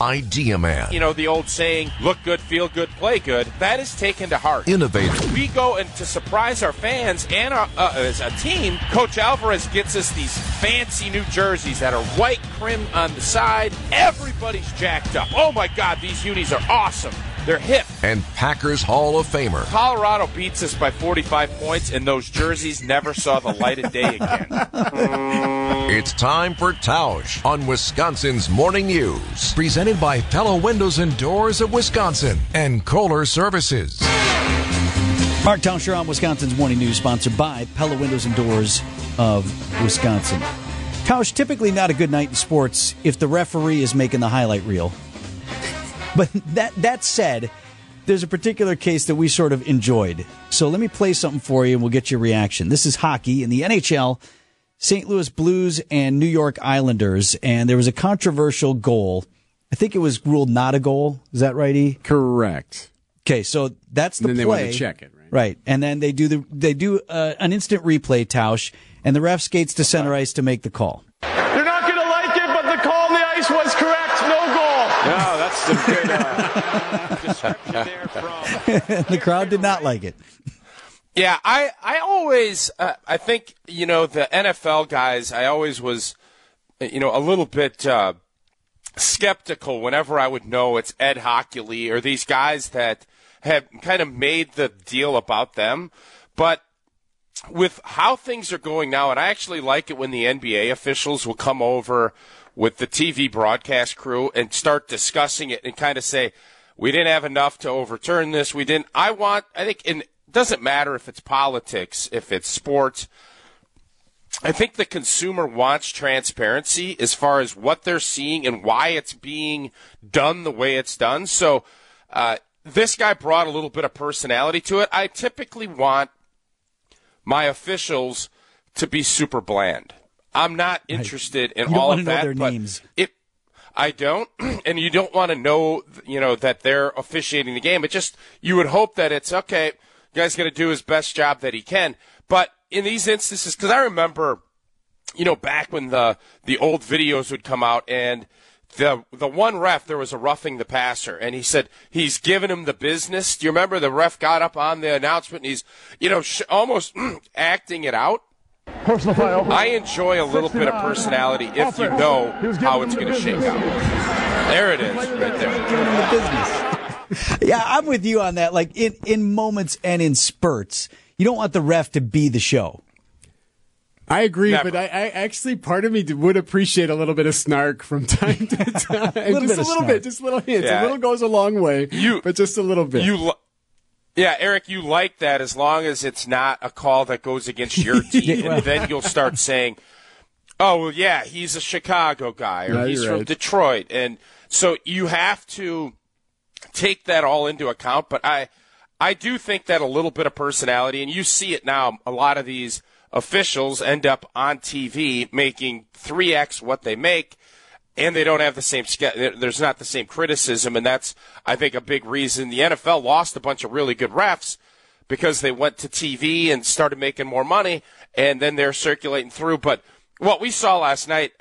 Idea Man. You know, the old saying, look good, feel good, play good, that is taken to heart. Innovative. We go and to surprise our fans and our, uh, as a team, Coach Alvarez gets us these fancy new jerseys that are white trim on the side. Everybody's jacked up. Oh my God, these unis are awesome. They're hip. And Packers Hall of Famer. Colorado beats us by 45 points, and those jerseys never saw the light of day again. It's time for Tausch on Wisconsin's Morning News. Presented by Pella Windows and Doors of Wisconsin and Kohler Services. Mark Tauscher on Wisconsin's Morning News, sponsored by Pella Windows and Doors of Wisconsin. Tausch, typically not a good night in sports if the referee is making the highlight reel. But that that said, there's a particular case that we sort of enjoyed. So let me play something for you and we'll get your reaction. This is hockey in the NHL, St. Louis Blues and New York Islanders, and there was a controversial goal. I think it was ruled not a goal. Is that right, E? Correct. Okay, so that's the And then they want to check it, right? Right, and then they do the they do uh, an instant replay, Tausch, and the ref skates to center ice to make the call. You're not going to like it, but the call on the ice was correct. No goal. No, that's some good uh, description there from. the crowd did not like it. Yeah, I I always uh, I think you know the NFL guys. I always was you know a little bit uh, skeptical whenever I would know it's Ed Hochuli or these guys that have kind of made the deal about them, but. With how things are going now, and I actually like it when the NBA officials will come over with the TV broadcast crew and start discussing it and kind of say, we didn't have enough to overturn this. We didn't. I want, I think, and it doesn't matter if it's politics, if it's sports. I think the consumer wants transparency as far as what they're seeing and why it's being done the way it's done. So, uh, this guy brought a little bit of personality to it. I typically want my officials to be super bland. I'm not interested in all of that. their but names. It, I don't, and you don't want to know, you know, that they're officiating the game. It just you would hope that it's okay. Guy's going to do his best job that he can. But in these instances, because I remember, you know, back when the the old videos would come out and. The the one ref there was a roughing the passer and he said he's giving him the business. Do you remember the ref got up on the announcement and he's you know sh- almost acting it out? Personal foul. I enjoy a little bit of personality if you know how it's going to shake out. There it is, right there. Yeah, I'm with you on that. Like in in moments and in spurts, you don't want the ref to be the show. I agree, Never. but I, I actually part of me would appreciate a little bit of snark from time to time. little just bit a little snark. bit, just little hints. Yeah. A little goes a long way. You- but just a little bit. You, li- yeah, Eric, you like that as long as it's not a call that goes against your team, and then you'll start saying, "Oh, well, yeah, he's a Chicago guy, or No, he's from right. Detroit," and so you have to take that all into account. But I, I do think that a little bit of personality, and you see it now. A lot of these officials end up on TV making three x what they make and they don't have the same ske- there's not the same criticism and that's i think a big reason the nfl lost a bunch of really good refs because they went to tv and started making more money and then they're circulating through but what we saw last night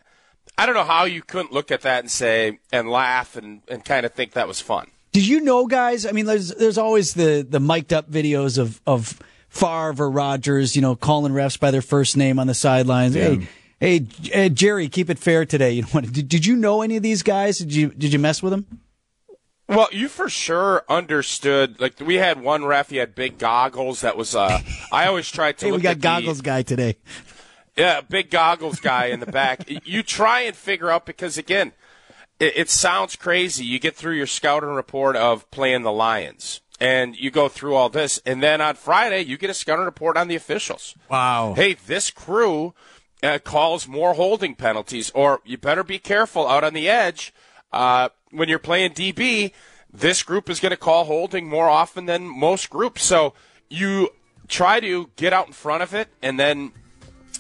i don't know how you couldn't look at that and say and laugh and, and kind of think that was fun Did you know, guys? I mean, there's there's always the the mic'd up videos of of Favre or Rodgers, you know, calling refs by their first name on the sidelines. Hey, hey, uh, Jerry, keep it fair today. You know, what- did, did you know any of these guys? Did you did you mess with them? Well, you for sure understood. Like we had one ref, he had big goggles. That was. uh I always tried to Hey, we got at the- goggles guy today. Yeah, big goggles guy in the back. you try and figure out because again, it, it sounds crazy. You get through your scouting report of playing the Lions, and you go through all this, and then on Friday you get a scouting report on the officials. wow. Hey, this crew uh, calls more holding penalties, or you better be careful out on the edge uh, when you're playing DB. This group is going to call holding more often than most groups, so you try to get out in front of it, and then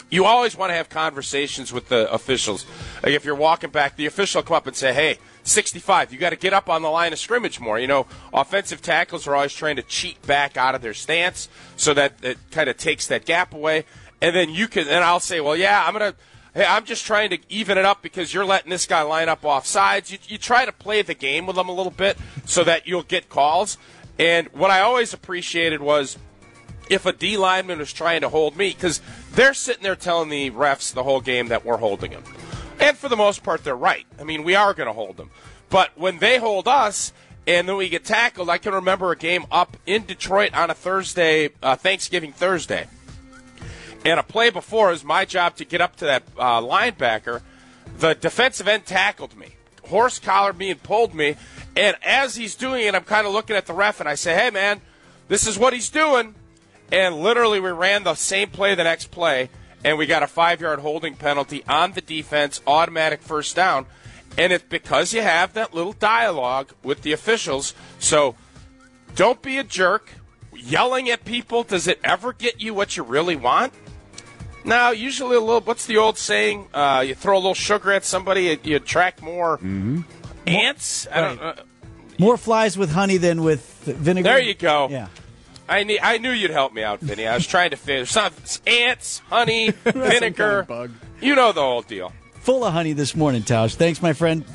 you always want to have conversations with the officials. Like if you're walking back, the official will come up and say, "Hey, 65, you got to get up on the line of scrimmage more." You know, offensive tackles are always trying to cheat back out of their stance so that it kind of takes that gap away. And then you can, and I'll say, "Well, yeah, I'm gonna." hey, I'm just trying to even it up because you're letting this guy line up off sides. You, you try to play the game with them a little bit so that you'll get calls. And what I always appreciated was if a D lineman was trying to hold me, because they're sitting there telling the refs the whole game that we're holding him. And for the most part, they're right. I mean, we are going to hold them. But when they hold us and then we get tackled, I can remember a game up in Detroit on a Thursday, uh, Thanksgiving Thursday. And a play before is my job to get up to that uh, linebacker. The defensive end tackled me, horse collared me, and pulled me. And as he's doing it, I'm kind of looking at the ref and I say, hey, man, this is what he's doing. And literally, we ran the same play the next play, and we got a five yard holding penalty on the defense, automatic first down. And it's because you have that little dialogue with the officials. So don't be a jerk. Yelling at people, does it ever get you what you really want? Now, usually a little. What's the old saying? Uh, you throw a little sugar at somebody, you, you attract more ants. I don't, uh, More flies with honey than with vinegar. There you go. Yeah. I need, I knew you'd help me out, Vinny. I was trying to finish. Some ants, honey, vinegar. bug. You know the whole deal. Full of honey this morning, Tausch. Thanks, my friend.